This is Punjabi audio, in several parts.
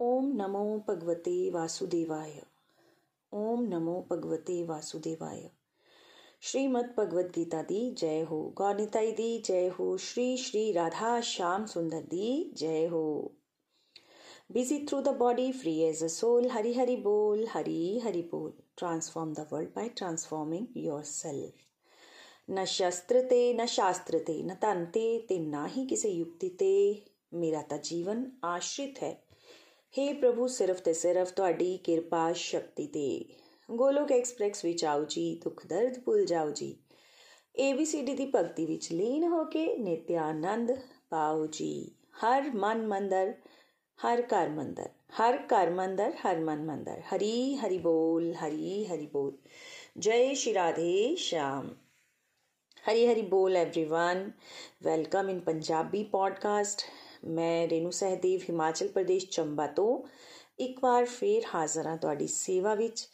ओम नमो भगवते वासुदेवाय। ओम नमो भगवते वासुदेवाय। श्रीमद भगवद गीता दी जय हो। गौनिताई दी जय हो। श्री श्री राधा श्याम सुंदर दी जय हो। Busy through the body free as a soul Hari Hari बोल, हरि हरि बोल। Transform the world by transforming yourself न शस्त्र ते, न शास्त्र ते, न तन ते ना ही किसी युक्ति ते। मेरा तो जीवन आश्रित है। ਪ੍ਰਭੂ ਸਿਰਫ ਤੇ ਸਿਰਫ ਤੁਹਾਡੀ ਕਿਰਪਾ ਸ਼ਕਤੀ ਤੇ ਗੋਲੋਕ ਐਕਸਪ੍ਰੈਸ ਵਿੱਚ ਆਓ ਜੀ ਦੁੱਖ ਦਰਦ ਭੁੱਲ ਜਾਓ ਜੀ ABCD ਦੀ ਭਗਤੀ ਵਿੱਚ ਲੀਨ ਹੋ ਕੇ ਨਿਤਿ ਆਨੰਦ ਪਾਓ ਜੀ ਹਰ ਮਨ ਮੰਦਰ ਹਰ ਘਰ ਮੰਦਰ ਹਰ ਘਰ ਮੰਦਰ ਹਰ ਮਨ ਮੰਦਰ ਹਰੀ ਹਰੀ ਬੋਲ ਹਰੀ ਹਰੀ ਬੋਲ ਜੈ ਸ਼੍ਰੀ ਰਾਧੇ ਸ਼ਾਮ ਹਰੀ ਹਰੀ ਬੋਲ everyone welcome in Punjabi podcast ਮੈਂ ਰੇਨੂ ਸਹਦੇਵ, ਹਿਮਾਚਲ ਪ੍ਰਦੇਸ਼, ਚੰਬਾ ਤੋਂ। ਇੱਕ ਵਾਰ ਫੇਰ ਹਾਜ਼ਰ ਹਾਂ ਤੁਹਾਡੀ ਸੇਵਾ ਵਿੱਚ।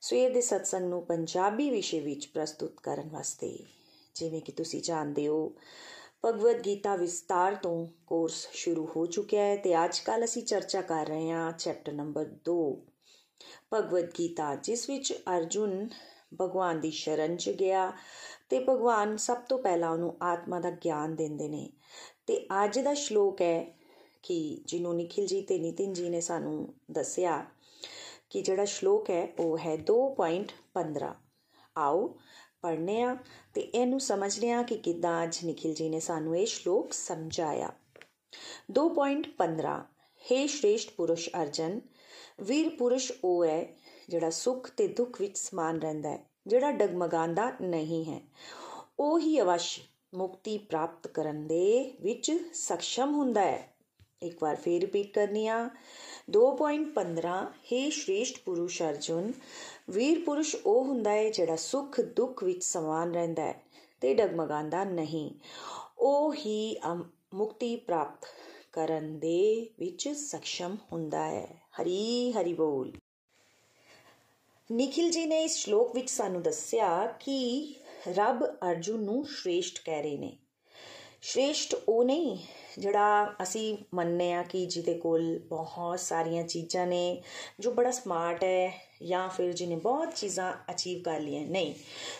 ਸਵੇਰ ਦੇ ਸਤਸੰਗ ਨੂੰ ਪੰਜਾਬੀ ਵਿਸ਼ੇ ਵਿੱਚ ਪ੍ਰਸਤੁਤ ਕਰਨ ਵਾਸਤੇ। ਜਿਵੇਂ ਕਿ ਤੁਸੀਂ ਜਾਣਦੇ ਹੋ, ਭਗਵਦ ਗੀਤਾ ਵਿਸਤਾਰ ਤੋਂ ਕੋਰਸ ਸ਼ੁਰੂ ਹੋ ਚੁੱਕਿਆ ਹੈ ਤੇ ਅੱਜ ਕੱਲ ਅਸੀਂ ਚਰਚਾ ਕਰ ਰਹੇ ਹਾਂ ਚੈਪਟਰ ਨੰਬਰ 2 ਭਗਵਦ ਗੀਤਾ, ਜਿਸ ਵਿੱਚ ਅਰਜੁਨ ਭਗਵਾਨ ਦੀ ਸ਼ਰਨ 'ਚ ਗਿਆ ਤੇ ਭਗਵਾਨ ਸਭ ਤੋਂ ਪਹਿਲਾਂ ਉਹਨੂੰ ਆਤਮਾ ਦਾ ਗਿਆਨ ਦਿੰਦੇ ਨੇ। ਤੇ ਅੱਜ ਦਾ ਸ਼ਲੋਕ ਹੈ ਕਿ ਜਿਹਨੂੰ ਨikhil ji ਤੇ ਨਿਤਿਨ ji ਨੇ ਸਾਨੂੰ ਦੱਸਿਆ ਕਿ ਜਿਹੜਾ ਸ਼ਲੋਕ ਹੈ ਉਹ ਹੈ 2.15 ਆਓ ਪੜ੍ਹਨੇ ਆ ਤੇ ਇਹਨੂੰ ਸਮਝਨੇ ਆ ਕਿ ਕਿਦਾਂ ਅੱਜ ਨikhil ji ਨੇ ਸਾਨੂੰ ਇਹ ਸ਼ਲੋਕ ਸਮਝਾਇਆ 2.15 हे श्रेष्ठ ਪੁਰਸ਼ ਅਰਜਨ ਵੀਰ ਪੁਰਸ਼ ਉਹ ਹੈ ਜਿਹੜਾ ਸੁੱਖ ਤੇ ਦੁੱਖ ਵਿੱਚ ਸਮਾਨ ਰਹਿੰਦਾ ਹੈ ਜਿਹੜਾ ਡਗਮਗਾਉਂਦਾ ਨਹੀਂ ਹੈ ਉਹ ਹੀ ਅਵਸ਼ ਮੁਕਤੀ ਪ੍ਰਾਪਤ ਕਰਨ ਦੇ ਵਿੱਚ ਸક્ષਮ ਹੁੰਦਾ ਹੈ। ਇੱਕ ਵਾਰ ਫੇਰ ਰਿਪੀਟ ਕਰਨੀ ਆ। 2.15 हे ਸ਼੍ਰੇਸ਼ਟ ਪੁਰਸ਼ ਅਰਜੁਨ, ਵੀਰ ਪੁਰਸ਼ ਉਹ ਹੁੰਦਾ ਹੈ ਜਿਹੜਾ ਸੁੱਖ ਦੁੱਖ ਵਿੱਚ ਸਮਾਨ ਰਹਿੰਦਾ ਹੈ ਤੇ ਡਗਮਗਾਂਦਾ ਨਹੀਂ। ਉਹ ਹੀ ਮੁਕਤੀ ਪ੍ਰਾਪਤ ਕਰਨ ਦੇ ਵਿੱਚ ਸક્ષਮ ਹੁੰਦਾ ਹੈ। ਹਰੀ ਹਰੀ ਬੋਲ। ਨikhil ji ਨੇ ਇਸ ਸ਼ਲੋਕ ਵਿੱਚ ਸਾਨੂੰ ਦੱਸਿਆ ਕਿ ਰੱਬ ਅਰਜੁਨ ਨੂੰ ਸ਼੍ਰੇਸ਼ਟ ਕਹਿ ਰਹੇ ਨੇ। ਸ਼੍ਰੇਸ਼ਟ ਉਹ ਨਹੀਂ, ਜਿਹੜਾ ਅਸੀਂ ਮੰਨਨੇ ਆ ਕਿ ਜਿਹਦੇ ਕੋਲ ਬਹੁਤ ਸਾਰੀਆਂ ਚੀਜ਼ਾਂ ਨੇ, ਜੋ ਬੜਾ ਸਮਾਰਟ ਹੈ ਜਾਂ ਫਿਰ ਜਿਹਨੇ ਬਹੁਤ ਚੀਜ਼ਾਂ ਅਚੀਵ ਕਰ ਲਈਆਂ। ਨਹੀਂ,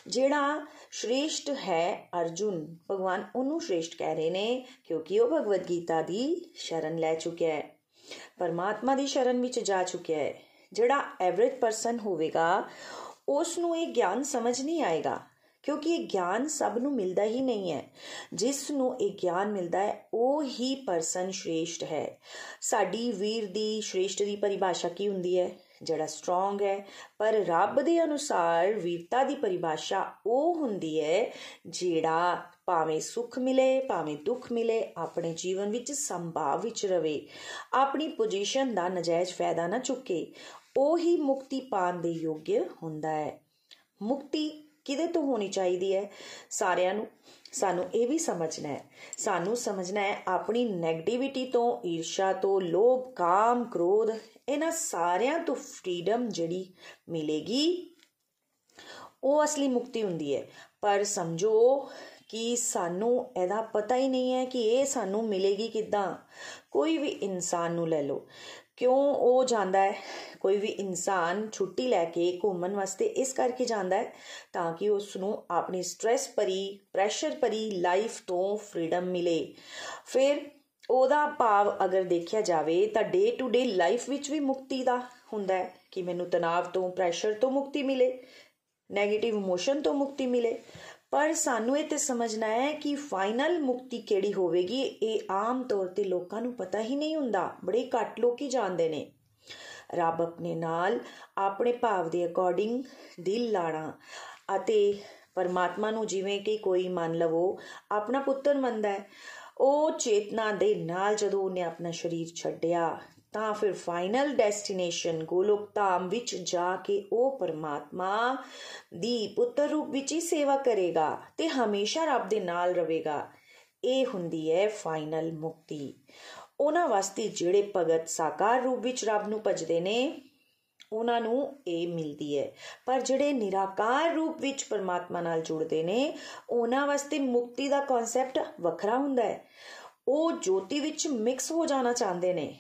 ਜਿਹੜਾ ਸ਼੍ਰੇਸ਼ਟ ਹੈ ਅਰਜੁਨ, ਭਗਵਾਨ ਉਹਨੂੰ ਸ਼੍ਰੇਸ਼ਟ ਕਹਿ ਰਹੇ ਨੇ ਕਿਉਂਕਿ ਉਹ ਭਗਵਦ ਗੀਤਾ ਦੀ ਸ਼ਰਨ ਲੈ ਚੁੱਕਿਆ ਹੈ। ਪਰਮਾਤਮਾ ਦੀ ਸ਼ਰਨ ਵਿੱਚ ਜਾ ਚੁੱਕਿਆ ਹੈ। ਜਿਹੜਾ ਐਵਰੇਜ ਪਰਸਨ ਹੋਵੇਗਾ ਉਸ ਨੂੰ ਇਹ ਗਿਆਨ ਸਮਝ ਨਹੀਂ ਆਏਗਾ। ਕਿਉਂਕਿ ਇਹ ਗਿਆਨ ਸਭ ਨੂੰ ਮਿਲਦਾ ਹੀ ਨਹੀਂ ਹੈ। ਜਿਸ ਨੂੰ ਇਹ ਗਿਆਨ ਮਿਲਦਾ ਹੈ, ਉਹ ਹੀ ਪਰਸਨ ਸ਼੍ਰੇਸ਼ਟ ਹੈ। ਸਾਡੀ ਵੀਰ ਦੀ ਸ਼੍ਰੇਸ਼ਟ ਦੀ ਪਰਿਭਾਸ਼ਾ ਕੀ ਹੁੰਦੀ ਹੈ? ਜਿਹੜਾ ਸਟਰੋਂਗ ਹੈ, ਪਰ ਰੱਬ ਦੇ ਅਨੁਸਾਰ ਵੀਰਤਾ ਦੀ ਪਰਿਭਾਸ਼ਾ ਉਹ ਹੁੰਦੀ ਹੈ, ਜਿਹੜਾ ਭਾਵੇਂ ਸੁੱਖ ਮਿਲੇ, ਭਾਵੇਂ ਦੁੱਖ ਮਿਲੇ, ਆਪਣੇ ਜੀਵਨ ਵਿੱਚ ਸੰਭਾਵ ਵਿੱਚ ਰਵੇ। ਆਪਣੀ ਪੋਜੀਸ਼ਨ ਦਾ ਨਜਾਇਜ਼ ਫਾਇਦਾ ਨਾ ਚੁੱਕੇ। ਉਹ ਹੀ ਮੁਕਤੀ ਪਾਣ ਦੇ ਯੋਗ ਹੁੰਦਾ ਹੈ। ਮੁਕਤੀ ਕਿਹਦੇ ਤੋਂ ਹੋਣੀ ਚਾਹੀਦੀ ਹੈ? ਸਾਰਿਆਂ ਨੂੰ। ਸਾਨੂੰ ਇਹ ਵੀ ਸਮਝਣਾ ਹੈ। ਸਾਨੂੰ ਸਮਝਣਾ ਹੈ ਆਪਣੀ 네ਗੇਟਿਵਿਟੀ ਤੋਂ, ਈਰਸ਼ਾ ਤੋਂ, ਲੋਭ, ਕਾਮ, ਕ੍ਰੋਧ, ਇਹਨਾਂ ਸਾਰਿਆਂ ਤੋਂ ਫ੍ਰੀडम ਜਿਹੜੀ ਮਿਲੇਗੀ, ਉਹ ਅਸਲੀ ਮੁਕਤੀ ਹੁੰਦੀ ਹੈ। ਪਰ ਸਮਝੋ ਕਿ ਸਾਨੂੰ ਇਹਦਾ ਪਤਾ ਹੀ ਨਹੀਂ ਹੈ ਕਿ ਇਹ ਸਾਨੂੰ ਮਿਲੇਗੀ ਕਿੱਦਾਂ। ਕੋਈ ਵੀ ਇਨਸਾਨ ਨੂੰ ਲੈ ਲਓ। ਕਿਉਂ ਉਹ ਜਾਂਦਾ ਹੈ? ਕੋਈ ਵੀ ਇਨਸਾਨ ਛੁੱਟੀ ਲੈ ਕੇ ਘੁੰਮਣ ਵਾਸਤੇ ਇਸ ਕਰਕੇ ਜਾਂਦਾ ਹੈ ਤਾਂ ਕਿ ਉਸ ਨੂੰ ਆਪਣੀ ਸਟ्रेस ਭਰੀ ਪ੍ਰੈਸ਼ਰ ਭਰੀ ਲਾਈਫ ਤੋਂ ਫ੍ਰੀडम ਮਿਲੇ। ਫਿਰ ਉਹਦਾ ਭਾਵ ਅਗਰ ਦੇਖਿਆ ਜਾਵੇ ਤਾਂ ਡੇ ਟੂ ਡੇ ਲਾਈਫ ਵਿੱਚ ਵੀ ਮੁਕਤੀ ਦਾ ਹੁੰਦਾ ਹੈ ਕਿ ਮੈਨੂੰ ਤਣਾਅ ਤੋਂ ਪ੍ਰੈਸ਼ਰ ਤੋਂ ਮੁਕਤੀ ਮਿਲੇ 네ਗੇਟਿਵ ਇਮੋਸ਼ਨ ਤੋਂ ਮੁਕਤੀ ਮਿਲੇ। ਪਰ ਸਾਨੂੰ ਇਹ ਤੇ ਸਮਝਣਾ ਹੈ ਕਿ ਫਾਈਨਲ ਮੁਕਤੀ ਕਿਹੜੀ ਹੋਵੇਗੀ, ਇਹ ਆਮ ਤੌਰ ਤੇ ਲੋਕਾਂ ਨੂੰ ਪਤਾ ਹੀ ਨਹੀਂ ਹੁੰਦਾ। ਬੜੇ ਘੱਟ ਲੋਕੀ ਜਾਣਦੇ ਨੇ। ਰੱਬ ਆਪਣੇ ਨਾਲ, ਆਪਣੇ ਭਾਵ ਦੇ ਅਕੋਰਡਿੰਗ ਦਿਲ ਲਾਣਾ ਅਤੇ ਪਰਮਾਤਮਾ ਨੂੰ ਜਿਵੇਂ ਕਿ ਕੋਈ ਮੰਨ ਲਵੋ, ਆਪਣਾ ਪੁੱਤਰ ਮੰਨਦਾ ਹੈ, ਉਹ ਚੇਤਨਾ ਦੇ ਨਾਲ ਜਦੋਂ ਉਹਨੇ ਆਪਣਾ ਸਰੀਰ ਛੱਡਿਆ ਤਾਂ ਫਿਰ ਫਾਈਨਲ ਡੈਸਟੀਨੇਸ਼ਨ ਗੋਲੋਕ ਧਾਮ ਵਿੱਚ ਜਾ ਕੇ ਉਹ ਪਰਮਾਤਮਾ ਦੀ ਪੁੱਤਰ ਰੂਪ ਵਿੱਚ ਹੀ ਸੇਵਾ ਕਰੇਗਾ ਤੇ ਹਮੇਸ਼ਾ ਰੱਬ ਦੇ ਨਾਲ ਰਹੇਗਾ। ਇਹ ਹੁੰਦੀ ਹੈ ਫਾਈਨਲ ਮੁਕਤੀ। ਉਹਨਾਂ ਵਾਸਤੇ ਜਿਹੜੇ ਭਗਤ ਸਾਕਾਰ ਰੂਪ ਵਿੱਚ ਰੱਬ ਨੂੰ ਭਜਦੇ ਨੇ, ਉਹਨਾਂ ਨੂੰ ਇਹ ਮਿਲਦੀ ਹੈ। ਪਰ ਜਿਹੜੇ ਨਿਰਾਕਾਰ ਰੂਪ ਵਿੱਚ ਪਰਮਾਤਮਾ ਨਾਲ ਜੁੜਦੇ ਨੇ, ਉਹਨਾਂ ਵਾਸਤੇ ਮੁਕਤੀ ਦਾ ਕਨਸੈਪਟ ਵੱਖਰਾ ਹੁੰਦਾ ਹੈ। ਉਹ ਜੋਤੀ ਵਿੱਚ ਮਿਕਸ ਹੋ ਜਾਣਾ ਚਾਹੁੰਦੇ ਨੇ।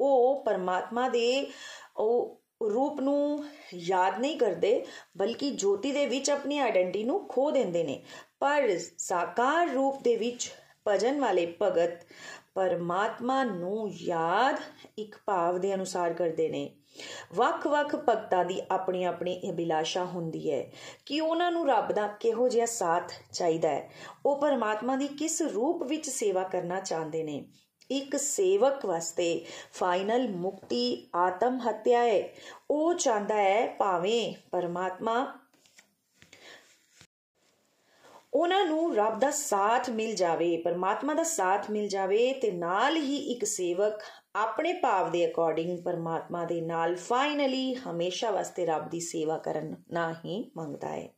ਉਹ ਪਰਮਾਤਮਾ ਦੇ, ਉਹ ਰੂਪ ਨੂੰ ਯਾਦ ਨਹੀਂ ਕਰਦੇ, ਬਲਕਿ ਜੋਤੀ ਦੇ ਵਿੱਚ ਆਪਣੀ ਆਇਡੈਂਟੀ ਨੂੰ ਖੋ ਦਿੰਦੇ ਨੇ। ਪਰ ਸਾਕਾਰ ਰੂਪ ਦੇ ਵਿੱਚ ਭਜਨ ਵਾਲੇ ਭਗਤ ਪਰਮਾਤਮਾ ਨੂੰ ਯਾਦ ਇੱਕ ਭਾਵ ਦੇ ਅਨੁਸਾਰ ਕਰਦੇ ਨੇ। ਵੱਖ-ਵੱਖ ਭਗਤਾਂ ਦੀ ਆਪਣੀ ਆਪਣੀ ਅਭਿਲਾਸ਼ਾ ਹੁੰਦੀ ਹੈ ਕਿ ਉਹਨਾਂ ਨੂੰ ਰੱਬ ਦਾ ਕਿਹੋ ਜਿਹਾ ਸਾਥ ਚਾਹੀਦਾ ਹੈ। ਉਹ ਪਰਮਾਤਮਾ ਦੀ ਕਿਸ ਰੂਪ ਵਿੱਚ ਸੇਵਾ ਕਰਨਾ ਚਾਹੁੰਦੇ ਨੇ? ਇੱਕ ਸੇਵਕ ਵਾਸਤੇ ਫਾਈਨਲ ਮੁਕਤੀ ਆਤਮ ਹੱਤਿਆ ਹੈ। ਉਹ ਚਾਹੁੰਦਾ ਹੈ ਭਾਵੇਂ ਪਰਮਾਤਮਾ ਉਹਨਾਂ ਨੂੰ ਰੱਬ ਦਾ ਸਾਥ ਮਿਲ ਜਾਵੇ, ਪਰਮਾਤਮਾ ਦਾ ਸਾਥ ਮਿਲ ਜਾਵੇ ਤੇ ਨਾਲ ਹੀ ਇੱਕ ਸੇਵਕ ਆਪਣੇ ਭਾਵ ਦੇ ਅਕੋਰਡਿੰਗ ਪਰਮਾਤਮਾ ਦੇ ਨਾਲ ਫਾਈਨਲੀ ਹਮੇਸ਼ਾ ਵਾਸਤੇ ਰੱਬ ਦੀ ਸੇਵਾ ਕਰਨਾ ਹੀ ਮੰਗਦਾ ਹੈ।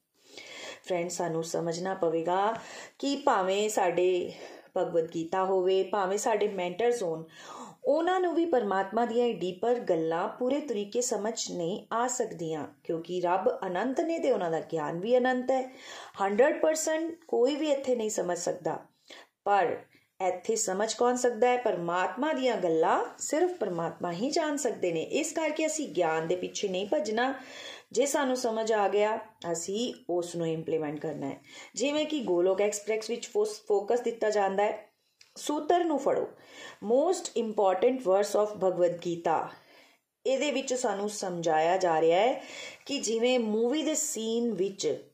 ਫਰੈਂਡ ਸਾਨੂੰ ਸਮਝਣਾ ਪਵੇਗਾ ਕਿ ਭਾਵੇਂ ਸਾਡੇ ਭਗਵਦ ਗੀਤਾ ਹੋਵੇ, ਭਾਵੇਂ ਸਾਡੇ ਮੈਂਟਰਸ ਹੋਣ, ਉਹਨਾਂ ਨੂੰ ਵੀ ਪਰਮਾਤਮਾ ਦੀਆਂ ਡੀਪਰ ਗੱਲਾਂ ਪੂਰੇ ਤਰੀਕੇ ਸਮਝ ਨਹੀਂ ਆ ਸਕਦੀਆਂ, ਕਿਉਂਕਿ ਰੱਬ ਅਨੰਤ ਨੇ ਤੇ ਉਹਨਾਂ ਦਾ ਗਿਆਨ ਵੀ ਅਨੰਤ ਹੈ। 100% ਕੋਈ ਵੀ ਇੱਥੇ ਨਹੀਂ ਸਮਝ ਸਕਦਾ। ਪਰ ਇੱਥੇ ਸਮਝ ਕੌਣ ਸਕਦਾ ਹੈ? ਪਰਮਾਤਮਾ ਦੀਆਂ ਗੱਲਾਂ ਸਿਰਫ ਪਰਮਾਤਮਾ ਹੀ ਜਾਣ ਸਕਦੇ ਨੇ। ਇਸ ਕਰਕੇ ਅਸੀਂ ਗਿਆਨ ਦੇ ਪਿੱਛੇ ਨਹੀਂ ਭੱਜਣਾ। ਜੇ ਸਾਨੂੰ ਸਮਝ ਆ ਗਿਆ, ਅਸੀਂ ਉਸ ਨੂੰ ਇੰਪਲੀਮੈਂਟ ਕਰਨਾ ਹੈ। ਜਿਵੇਂ ਕਿ ਗੋਲੋਕ ਐਕਸਪ੍ਰੈਸ ਵਿੱਚ ਫੋਕਸ ਦਿੱਤਾ ਜਾਂਦਾ ਹੈ। ਸੂਤਰ ਨੂੰ ਫੜੋ। Most important verse of Bhagavad Gita. ਇਹਦੇ ਵਿੱਚ ਸਾਨੂੰ ਸਮਝਾਇਆ ਜਾ ਰਿਹਾ ਹੈ ਕਿ ਜਿਵੇਂ ਮੂਵੀ ਦੇ ਸੀਨ ਵਿੱਚ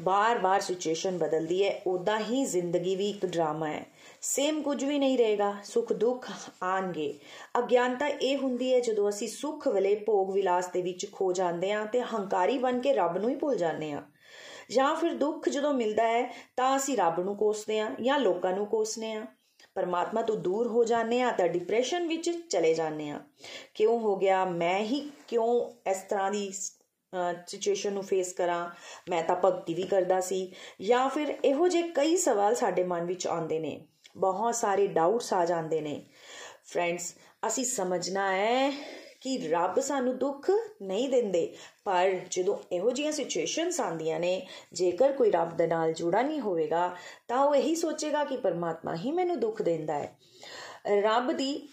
ਬਾਰ-ਬਾਰ ਸਿਚੁਏਸ਼ਨ ਬਦਲਦੀ ਹੈ ਉਦਾਂ ਹੀ ਜ਼ਿੰਦਗੀ ਵੀ ਇੱਕ ਡਰਾਮਾ ਹੈ। ਸੇਮ ਕੁਝ ਵੀ ਨਹੀਂ ਰਹੇਗਾ, ਸੁੱਖ ਦੁੱਖ ਆਣਗੇ। ਅਗਿਆਨਤਾ ਇਹ ਹੁੰਦੀ ਹੈ, ਜਦੋਂ ਅਸੀਂ ਸੁੱਖ ਵਲੇ ਭੋਗ ਵਿਲਾਸ ਦੇ ਵਿੱਚ ਖੋ ਜਾਂਦੇ ਹਾਂ ਤੇ ਹੰਕਾਰੀ ਬਣ ਕੇ ਰੱਬ ਨੂੰ ਹੀ ਭੁੱਲ ਜਾਂਦੇ ਹਾਂ। ਜਾਂ ਫਿਰ ਦੁੱਖ ਜਦੋਂ ਮਿਲਦਾ ਹੈ, ਤਾਂ ਅਸੀਂ ਰੱਬ ਨੂੰ ਕੋਸਦੇ ਹਾਂ ਜਾਂ ਲੋਕਾਂ ਨੂੰ ਕੋਸਨੇ ਹਾਂ। ਪਰਮਾਤਮਾ ਤੋਂ ਦੂਰ ਹੋ ਜਾਂਦੇ ਆ ਤਾਂ ਡਿਪਰੈਸ਼ਨ ਵਿੱਚ ਚਲੇ ਜਾਂਦੇ ਆ ਕਿਉਂ ਹੋ ਗਿਆ? ਮੈਂ ਹੀ ਕਿਉਂ ਇਸ ਤਰ੍ਹਾਂ ਦੀ ਸਿਚੁਏਸ਼ਨ ਨੂੰ ਫੇਸ ਕਰਾਂ? ਮੈਂ ਤਾਂ ਭਗਤੀ ਵੀ ਕਰਦਾ ਸੀ। ਜਾਂ ਫਿਰ ਇਹੋ ਜਿਹੇ ਕਈ ਸਵਾਲ ਸਾਡੇ ਮਨ ਵਿੱਚ ਆਉਂਦੇ ਨੇ। ਬਹੁਤ ਸਾਰੇ ਡਾਊਟਸ ਆ ਜਾਂਦੇ ਨੇ। ਫਰੈਂਡਸ ਅਸੀਂ ਸਮਝਣਾ ਹੈ ਕਿ ਰੱਬ ਸਾਨੂੰ ਦੁੱਖ ਨਹੀਂ ਦਿੰਦੇ, ਪਰ ਜਦੋਂ ਇਹੋ ਜਿਹੀਆਂ ਸਿਚੁਏਸ਼ਨਸ ਆਉਂਦੀਆਂ ਨੇ, ਜੇਕਰ ਕੋਈ ਰੱਬ ਦੇ ਨਾਲ ਜੁੜਾ ਨਹੀਂ ਹੋਵੇਗਾ, ਤਾਂ ਉਹ ਇਹੀ ਸੋਚੇਗਾ ਕਿ ਪਰਮਾਤਮਾ ਹੀ ਮੈਨੂੰ ਦੁੱਖ ਦਿੰਦਾ ਹੈ। ਰੱਬ ਦੀ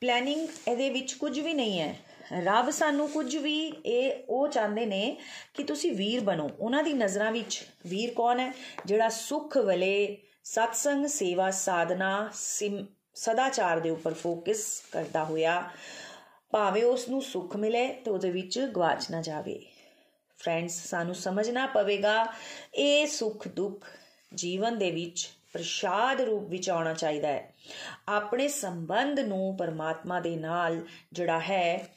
ਪਲੈਨਿੰਗ ਇਹਦੇ ਵਿੱਚ ਕੁਝ ਵੀ ਨਹੀਂ ਹੈ। ਰੱਬ ਸਾਨੂੰ ਕੁਝ ਵੀ ਇਹ ਉਹ ਚਾਹੁੰਦੇ ਨੇ ਕਿ ਤੁਸੀਂ ਵੀਰ ਬਣੋ। ਉਹਨਾਂ ਦੀ ਨਜ਼ਰਾਂ ਵਿੱਚ ਵੀਰ ਕੌਣ ਹੈ? ਜਿਹੜਾ ਸੁਖ ਵਲੇ ਸਤਸੰਗ ਸੇਵਾ ਸਾਧਨਾ ਸਦਾਚਾਰ ਦੇ ਉੱਪਰ ਫੋਕਸ ਕਰਦਾ ਹੋਇਆ, ਭਾਵੇਂ ਉਸ ਨੂੰ ਸੁੱਖ ਮਿਲੇ ਤੇ ਉਹਦੇ ਵਿੱਚ ਗਵਾਚ ਨਾ ਜਾਵੇ। ਫਰੈਂਡਸ ਸਾਨੂੰ ਸਮਝਣਾ ਪਵੇਗਾ, ਇਹ ਸੁੱਖ ਦੁੱਖ ਜੀਵਨ ਦੇ ਵਿੱਚ ਪ੍ਰਸ਼ਾਦ ਰੂਪ ਵਿੱਚ ਆਉਣਾ ਚਾਹੀਦਾ ਹੈ। ਆਪਣੇ ਸੰਬੰਧ ਨੂੰ ਪਰਮਾਤਮਾ ਦੇ ਨਾਲ ਜਿਹੜਾ ਹੈ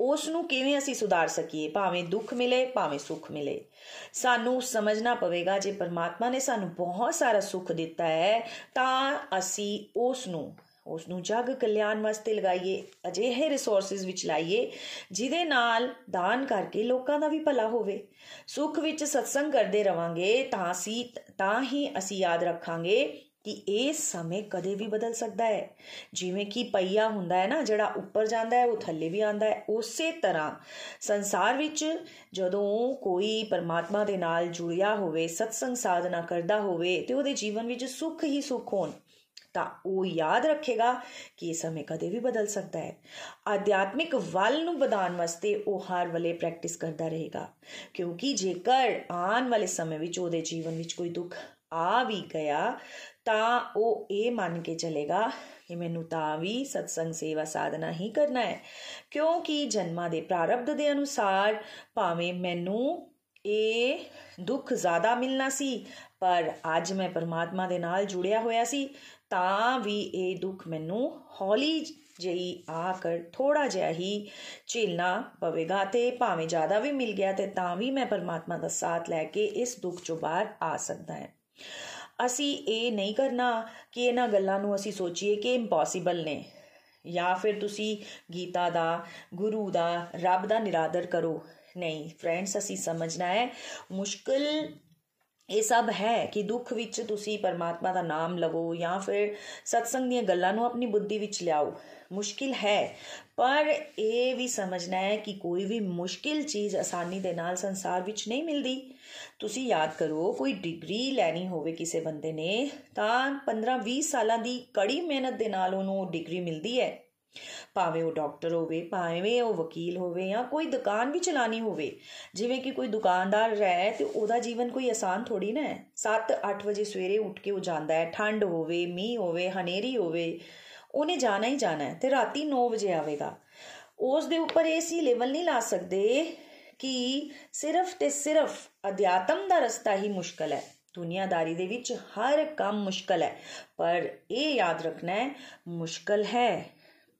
ਉਸ ਨੂੰ ਕਿਵੇਂ ਅਸੀਂ ਸੁਧਾਰ ਸਕੀਏ? ਭਾਵੇਂ ਦੁੱਖ ਮਿਲੇ, ਭਾਵੇਂ ਸੁੱਖ ਮਿਲੇ। ਸਾਨੂੰ ਸਮਝਣਾ ਪਵੇਗਾ, ਜੇ ਪਰਮਾਤਮਾ ਨੇ ਸਾਨੂੰ ਬਹੁਤ ਸਾਰਾ ਸੁੱਖ ਦਿੱਤਾ ਹੈ, ਤਾਂ ਅਸੀਂ ਉਸ ਨੂੰ ਉਸ ਨੂੰ ਜਗ ਕਲਿਆਣ ਵਾਸਤੇ ਲਗਾਈਏ, ਅਜਿਹੇ ਰਿਸੋਰਸਸ ਵਿੱਚ ਲਾਈਏ, ਜਿਹਦੇ ਨਾਲ ਦਾਨ ਕਰਕੇ ਲੋਕਾਂ ਦਾ ਵੀ ਭਲਾ ਹੋਵੇ। ਸੁੱਖ ਵਿੱਚ ਸਤਸੰਗ ਕਰਦੇ ਰਵਾਂਗੇ, ਤਾਂ ਅਸੀਂ, ਤਾਂ ਹੀ ਅਸੀਂ ਯਾਦ ਰੱਖਾਂਗੇ ਕਿ ਇਹ ਸਮੇਂ ਕਦੇ ਵੀ ਬਦਲ ਸਕਦਾ ਹੈ। ਜਿਵੇਂ ਕਿ ਪਈਆ ਹੁੰਦਾ ਹੈ ਨਾ, ਜਿਹੜਾ ਉੱਪਰ ਜਾਂਦਾ ਹੈ, ਉਹ ਥੱਲੇ ਵੀ ਆਉਂਦਾ ਹੈ। ਉਸੇ ਤਰ੍ਹਾਂ ਸੰਸਾਰ ਵਿੱਚ ਜਦੋਂ ਕੋਈ ਪਰਮਾਤਮਾ ਦੇ ਨਾਲ ਜੁੜਿਆ ਹੋਵੇ, ਸਤਸੰਗ ਸਾਧਨਾ ਕਰਦਾ ਹੋਵੇ ਤੇ ਉਹਦੇ ਜੀਵਨ ਵਿੱਚ ਸੁੱਖ ਹੀ ਸੁੱਖ ਹੋਣ, ਤਾਂ ਉਹ ਯਾਦ ਰੱਖੇਗਾ ਕਿ ਇਹ ਸਮੇਂ ਕਦੇ ਵੀ ਬਦਲ ਸਕਦਾ ਹੈ। ਆਧਿਆਤਮਿਕ ਵੱਲ ਨੂੰ ਵਧਾਉਣ ਵਾਸਤੇ ਉਹ ਹਰ ਵੇਲੇ ਪ੍ਰੈਕਟਿਸ ਕਰਦਾ ਰਹੇਗਾ, ਕਿਉਂਕਿ ਜੇਕਰ ਆਉਣ ਵਾਲੇ ਸਮੇਂ ਵਿੱਚ ਉਹਦੇ ਜੀਵਨ ਵਿੱਚ ਕੋਈ ਦੁੱਖ ਆ ਵੀ ਗਿਆ ਤਾਂ ਉਹ ਇਹ ਮੰਨ ਕੇ ਚੱਲੇਗਾ ਕਿ ਮੈਨੂੰ ਤਾਂ ਵੀ ਸਤਸੰਗ ਸੇਵਾ ਸਾਧਨਾ ਹੀ ਕਰਨਾ ਹੈ। ਕਿਉਂਕਿ ਜਨਮਾਂ ਦੇ ਪ੍ਰਾਰਬਧ ਦੇ ਅਨੁਸਾਰ ਭਾਵੇਂ ਮੈਨੂੰ ਇਹ ਦੁੱਖ ਜ਼ਿਆਦਾ ਮਿਲਣਾ ਸੀ, ਪਰ ਅੱਜ ਮੈਂ ਪਰਮਾਤਮਾ ਦੇ ਨਾਲ ਜੁੜਿਆ ਹੋਇਆ ਸੀ, ਤਾਂ ਵੀ ਇਹ ਦੁੱਖ ਮੈਨੂੰ ਹੌਲੀ ਜਿਹੀ ਆ ਕਰ ਥੋੜਾ ਜਿਹਾ ਹੀ ਝੇਲਣਾ ਪਵੇਗਾ ਤੇ ਭਾਵੇਂ ਜ਼ਿਆਦਾ ਵੀ ਮਿਲ ਗਿਆ ਤੇ ਤਾਂ ਵੀ ਮੈਂ ਪਰਮਾਤਮਾ ਦਾ ਸਾਥ ਲੈ ਕੇ ਇਸ ਦੁੱਖ ਚੋਂ ਬਾਹਰ ਆ ਸਕਦਾ ਹੈ। ਅਸੀਂ ਇਹ ਨਹੀਂ ਕਰਨਾ ਕਿ ਇਹਨਾਂ ਗੱਲਾਂ ਨੂੰ ਅਸੀਂ ਸੋਚੀਏ ਕਿ ਇੰਪੋਸੀਬਲ ਨੇ ਜਾਂ ਫਿਰ ਤੁਸੀਂ ਗੀਤਾ ਦਾ ਗੁਰੂ ਦਾ ਰੱਬ ਦਾ ਨਿਰਾਦਰ ਕਰੋ ਨਹੀਂ ਫਰੈਂਡਸ ਅਸੀਂ ਸਮਝਣਾ ਹੈ ਮੁਸ਼ਕਲ ਇਹ ਸਭ ਹੈ ਕਿ ਦੁੱਖ ਵਿੱਚ ਤੁਸੀਂ ਪਰਮਾਤਮਾ ਦਾ ਨਾਮ ਲਵੋ ਜਾਂ ਫਿਰ ਸਤਸੰਗ ਦੀਆਂ ਗੱਲਾਂ ਨੂੰ ਆਪਣੀ ਬੁੱਧੀ ਵਿੱਚ ਲਿਆਓ। ਮੁਸ਼ਕਿਲ ਹੈ, ਪਰ ਇਹ ਵੀ ਸਮਝਣਾ ਹੈ ਕਿ ਕੋਈ ਵੀ ਮੁਸ਼ਕਿਲ ਚੀਜ਼ ਆਸਾਨੀ ਦੇ ਨਾਲ ਸੰਸਾਰ ਵਿੱਚ ਨਹੀਂ ਮਿਲਦੀ। ਤੁਸੀਂ ਯਾਦ ਕਰੋ, ਕੋਈ ਡਿਗਰੀ ਲੈਣੀ ਹੋਵੇ ਕਿਸੇ ਬੰਦੇ ਨੇ, ਤਾਂ 15-20 ਸਾਲਾਂ ਦੀ ਕੜੀ ਮਿਹਨਤ ਦੇ ਨਾਲ ਉਹਨੂੰ ਡਿਗਰੀ ਮਿਲਦੀ ਹੈ। ਭਾਵੇਂ ਉਹ ਡਾਕਟਰ ਹੋਵੇ, ਭਾਵੇਂ ਉਹ ਵਕੀਲ ਹੋਵੇ ਜਾਂ ਕੋਈ ਦੁਕਾਨ ਵੀ ਚਲਾਣੀ ਹੋਵੇ, ਜਿਵੇਂ ਕਿ ਕੋਈ ਦੁਕਾਨਦਾਰ ਹੈ ਤੇ ਉਹਦਾ ਜੀਵਨ ਕੋਈ ਆਸਾਨ ਥੋੜੀ ਨਾ ਹੈ। 7-8 ਵਜੇ ਸਵੇਰੇ ਉੱਠ ਕੇ ਉਹ ਜਾਂਦਾ ਹੈ, ਠੰਡ ਹੋਵੇ, ਮੀਂਹ ਹੋਵੇ, ਹਨੇਰੀ ਹੋਵੇ, ਉਹਨੇ ਜਾਣਾ ਹੀ ਜਾਣਾ ਹੈ ਤੇ ਰਾਤੀ 9 ਵਜੇ ਆਵੇਗਾ। ਉਸ ਦੇ ਉੱਪਰ ਏਸੀ ਲੈਵਲ ਨਹੀਂ ਲਾ ਸਕਦੇ ਕਿ ਸਿਰਫ ਤੇ ਸਿਰਫ ਅਧਿਆਤਮ ਦਾ ਰਸਤਾ ਹੀ ਮੁਸ਼ਕਲ ਹੈ। ਦੁਨੀਆਦਾਰੀ ਦੇ ਵਿੱਚ ਹਰ ਕੰਮ ਮੁਸ਼ਕਲ ਹੈ, ਪਰ ਇਹ ਯਾਦ ਰੱਖਣਾ ਹੈ, ਮੁਸ਼ਕਲ ਹੈ।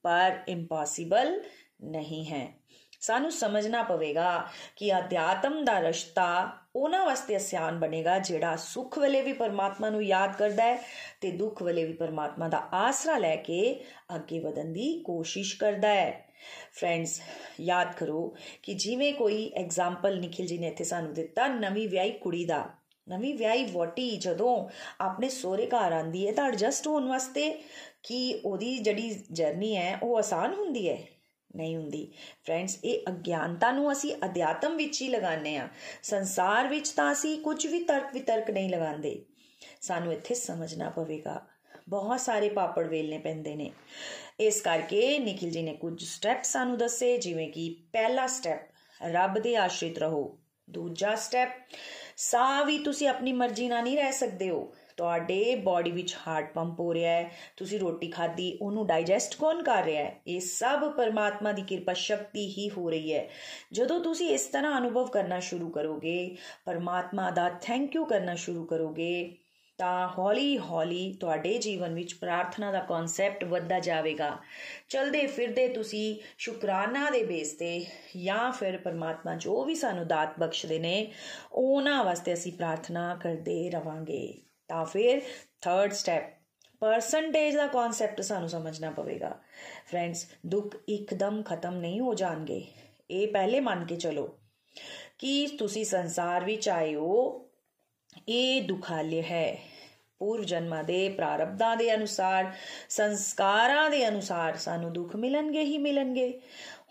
ਪਰ ਇੰਪੋਸੀਬਲ ਨਹੀਂ ਹੈ। ਸਾਨੂੰ ਸਮਝਣਾ ਪਵੇਗਾ ਕਿ ਅਧਿਆਤਮ ਦਾ ਰਸਤਾ ਉਹਨਾਂ ਵਾਸਤੇ ਆਸਾਨ ਬਣੇਗਾ ਜਿਹੜਾ ਸੁੱਖ ਵੇਲੇ ਵੀ ਪਰਮਾਤਮਾ ਨੂੰ ਯਾਦ ਕਰਦਾ ਹੈ ਤੇ ਦੁੱਖ ਵੇਲੇ ਵੀ ਪਰਮਾਤਮਾ ਦਾ ਆਸਰਾ ਲੈ ਕੇ ਅੱਗੇ ਵਧਣ ਦੀ ਕੋਸ਼ਿਸ਼ ਕਰਦਾ ਹੈ। ਫਰੈਂਡਸ ਯਾਦ ਕਰੋ ਕਿ ਜਿਵੇਂ ਕੋਈ ਐਗਜ਼ਾਮਪਲ ਨikhil ji ਨੇ ਇੱਥੇ ਸਾਨੂੰ ਦਿੱਤਾ ਨਵੀਂ ਵਿਆਹੀ ਕੁੜੀ ਦਾ। ਨਵੀਂ ਵਿਆਹੀ ਵੋਟੀ ਜਦੋਂ ਆਪਣੇ ਸੋਹਰੇ ਘਰ ਆਂਦੀ ਹੈ ਤਾਂ ਐਡਜਸਟ ਹੋਣ ਵਾਸਤੇ ਕਿ ਉਹਦੀ ਜਿਹੜੀ ਜਰਨੀ ਹੈ ਉਹ ਆਸਾਨ ਹੁੰਦੀ ਹੈ? ਨਹੀਂ ਹੁੰਦੀ। ਫਰੈਂਡਸ ਇਹ ਅਗਿਆਨਤਾ ਨੂੰ ਅਸੀਂ ਅਧਿਆਤਮ ਵਿੱਚ ਹੀ ਲਗਾਉਂਦੇ ਆ ਸੰਸਾਰ ਵਿੱਚ ਤਾਂ ਅਸੀਂ ਕੁਝ ਵੀ ਤਰਕ ਵਿਤਰਕ ਨਹੀਂ ਲਗਾਉਂਦੇ। ਸਾਨੂੰ ਇੱਥੇ ਸਮਝਣਾ ਪਵੇਗਾ। ਬਹੁਤ ਸਾਰੇ ਪਾਪੜ ਵੇਲਨੇ ਪੈਂਦੇ ਨੇ। ਇਸ ਕਰਕੇ ਨikhil ji ਨੇ ਕੁਝ ਸਟੈਪ ਸਾਨੂੰ ਦੱਸੇ, ਜਿਵੇਂ ਕਿ ਪਹਿਲਾ ਸਟੈਪ ਰੱਬ ਦੇ ਆਸ਼ਰਿਤ ਰਹੋ। ਦੂਜਾ ਸਟੈਪ ਸਾਹ ਵੀ ਤੁਸੀਂ ਆਪਣੀ ਮਰਜ਼ੀ ਨਾਲ ਨਹੀਂ ਰਹਿ ਸਕਦੇ ਹੋ। ਤੁਹਾਡੇ ਬਾਡੀ ਵਿੱਚ ਹਾਰਟ ਪੰਪ ਹੋ ਰਿਹਾ ਹੈ, ਤੁਸੀਂ ਰੋਟੀ ਖਾਧੀ, ਉਹਨੂੰ ਡਾਈਜੈਸਟ ਕੌਣ ਕਰ ਰਿਹਾ ਹੈ? ਇਹ ਸਭ ਪਰਮਾਤਮਾ ਦੀ ਕਿਰਪਾ, ਸ਼ਕਤੀ ਹੀ ਹੋ ਰਹੀ ਹੈ। ਜਦੋਂ ਤੁਸੀਂ ਇਸ ਤਰ੍ਹਾਂ ਅਨੁਭਵ ਕਰਨਾ ਸ਼ੁਰੂ ਕਰੋਗੇ, ਪਰਮਾਤਮਾ ਦਾ ਥੈਂਕ ਯੂ ਕਰਨਾ ਸ਼ੁਰੂ ਕਰੋਗੇ ਤਾਂ ਹੌਲੀ ਹੌਲੀ ਤੁਹਾਡੇ ਜੀਵਨ ਵਿੱਚ ਪ੍ਰਾਰਥਨਾ ਦਾ ਕਨਸੈਪਟ ਵੱਧਦਾ ਜਾਵੇਗਾ। ਚਲਦੇ ਫਿਰਦੇ ਤੁਸੀਂ ਸ਼ੁਕਰਾਨਾ ਦੇ ਬੇਸ ਤੇ ਜਾਂ ਫਿਰ ਪਰਮਾਤਮਾ ਜੋ ਵੀ ਸਾਨੂੰ ਦਾਤ ਬਖਸ਼ਦੇ ਨੇ, ਉਹਨਾਂ ਵਾਸਤੇ ਅਸੀਂ ਪ੍ਰਾਰਥਨਾ ਕਰਦੇ ਰਵਾਂਗੇ। ਤਾਂ ਫਿਰ ਥਰਡ ਸਟੈਪ ਪਰਸੈਂਟੇਜ ਦਾ ਕਨਸੈਪਟ ਸਾਨੂੰ ਸਮਝਣਾ ਪਵੇਗਾ। ਫਰੈਂਡਸ ਦੁੱਖ ਇੱਕਦਮ ਖਤਮ ਨਹੀਂ ਹੋ ਜਾਣਗੇ। ਇਹ ਪਹਿਲੇ ਮੰਨ ਕੇ ਚਲੋ ਕਿ ਤੁਸੀਂ ਸੰਸਾਰ ਵਿੱਚ ਆਏ ਹੋ ਇਹ ਦੁਖਾਲੇ ਹੈ। ਪੂਰਵ ਜਨਮਾਂ ਦੇ ਪ੍ਰਾਰਬਧਾਂ ਦੇ ਅਨੁਸਾਰ, ਸੰਸਕਾਰਾਂ ਦੇ ਅਨੁਸਾਰ ਸਾਨੂੰ ਦੁੱਖ ਮਿਲਣਗੇ ਹੀ ਮਿਲਣਗੇ।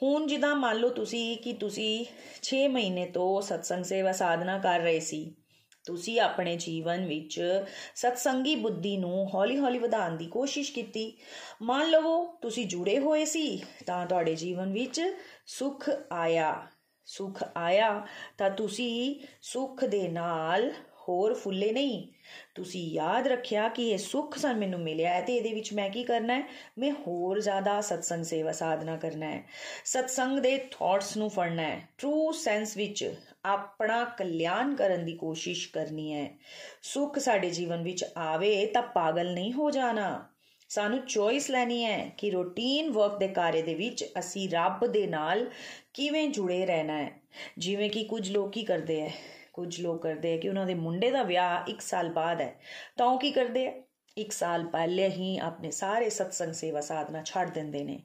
ਹੁਣ ਜਿੱਦਾਂ ਮੰਨ ਲਓ ਤੁਸੀਂ ਕਿ ਤੁਸੀਂ 6 ਮਹੀਨੇ ਤੋਂ ਸਤਸੰਗ ਸੇਵਾ ਸਾਧਨਾ ਕਰ ਰਹੇ ਸੀ। ਤੁਸੀਂ ਆਪਣੇ ਜੀਵਨ ਵਿੱਚ ਸਤਸੰਗੀ ਬੁੱਧੀ ਨੂੰ ਹੌਲੀ-ਹੌਲੀ ਵਧਾਉਣ ਦੀ ਕੋਸ਼ਿਸ਼ ਕੀਤੀ। ਮੰਨ ਲਵੋ ਤੁਸੀਂ ਜੁੜੇ ਹੋਏ ਸੀ, ਤਾਂ ਤੁਹਾਡੇ ਜੀਵਨ ਵਿੱਚ ਸੁੱਖ ਆਇਆ। ਸੁੱਖ ਆਇਆ ਤਾਂ ਤੁਸੀਂ ਸੁੱਖ ਦੇ ਨਾਲ ਹੋਰ ਫੁੱਲੇ ਨਹੀਂ। ਤੁਸੀਂ ਯਾਦ ਰੱਖਿਆ ਕਿ ਇਹ ਸੁੱਖ ਸਨ ਮੈਨੂੰ ਮਿਲਿਆ ਹੈ ਤੇ ਇਹਦੇ ਵਿੱਚ ਮੈਂ ਕੀ ਕਰਨਾ ਹੈ? ਮੈਂ ਹੋਰ ਜ਼ਿਆਦਾ ਸਤਸੰਗ ਸੇਵਾ ਸਾਧਨਾ ਕਰਨਾ ਹੈ। ਸਤਸੰਗ ਦੇ ਥਾਟਸ ਨੂੰ ਫੜਨਾ ਹੈ। ਟਰੂ ਸੈਂਸ ਵਿੱਚ ਆਪਣਾ ਕਲਿਆਣ ਕਰਨ ਦੀ ਕੋਸ਼ਿਸ਼ ਕਰਨੀ ਹੈ। ਸੁੱਖ ਸਾਡੇ ਜੀਵਨ ਵਿੱਚ ਆਵੇ ਤਾਂ ਪਾਗਲ ਨਹੀਂ ਹੋ ਜਾਣਾ। ਸਾਨੂੰ ਚੋਇਸ ਲੈਣੀ ਹੈ ਕਿ ਰੂਟੀਨ ਵਰਕ ਦੇ ਕਾਰਜ ਦੇ ਵਿੱਚ ਅਸੀਂ ਰੱਬ ਦੇ ਨਾਲ ਕਿਵੇਂ ਜੁੜੇ ਰਹਿਣਾ ਹੈ। ਜਿਵੇਂ ਕਿ ਕੁਝ ਲੋਕ ਕੀ ਕਰਦੇ ਹੈ। ਕੁਝ ਲੋਕ ਕਰਦੇ ਆ ਕਿ ਉਹਨਾਂ ਦੇ ਮੁੰਡੇ ਦਾ ਵਿਆਹ 1 ਸਾਲ ਬਾਅਦ ਹੈ। ਤਾਂ ਉਹ ਕੀ ਕਰਦੇ ਆ? 1 ਸਾਲ ਪਹਿਲੇ ਹੀ ਆਪਣੇ ਸਾਰੇ ਸਤਸੰਗ ਸੇਵਾ ਸਾਧਨਾ ਛੱਡ ਦਿੰਦੇ ਨੇ।